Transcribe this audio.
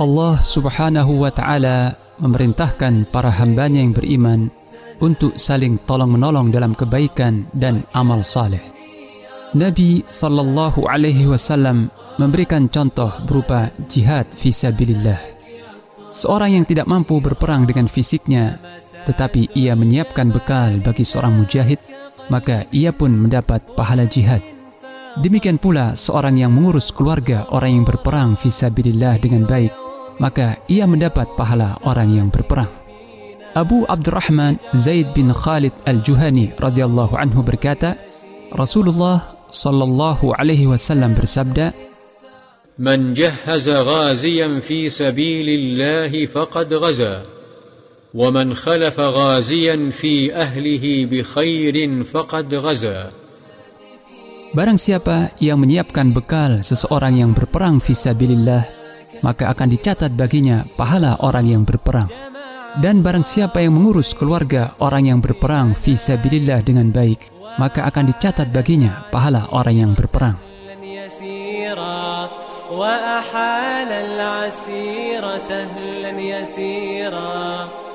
Allah subhanahu wa ta'ala memerintahkan para hambanya yang beriman untuk saling tolong-menolong dalam kebaikan dan amal saleh. Nabi sallallahu alaihi wasallam memberikan contoh berupa jihad fisabilillah. Seorang yang tidak mampu berperang dengan fisiknya, tetapi ia menyiapkan bekal bagi seorang mujahid, maka ia pun mendapat pahala jihad. Demikian pula seorang yang mengurus keluarga orang yang berperang fisabilillah dengan baik, maka ia mendapat pahala orang yang berperang. Abu Abdurrahman Zaid bin Khalid Al-Juhani radhiyallahu anhu berkata, Rasulullah sallallahu alaihi wasallam bersabda, "Man jahhaza ghaziyan fi sabilillah faqad ghaza, wa man khalafa ghaziyan fi ahlihi bi khairin faqad ghaza." Barang siapa yang menyiapkan bekal seseorang yang berperang fisabilillah, maka akan dicatat baginya pahala orang yang berperang. Dan barang siapa yang mengurus keluarga orang yang berperang fi sabilillah dengan baik, maka akan dicatat baginya pahala orang yang berperang. وأحال العسير سهلا يسيرا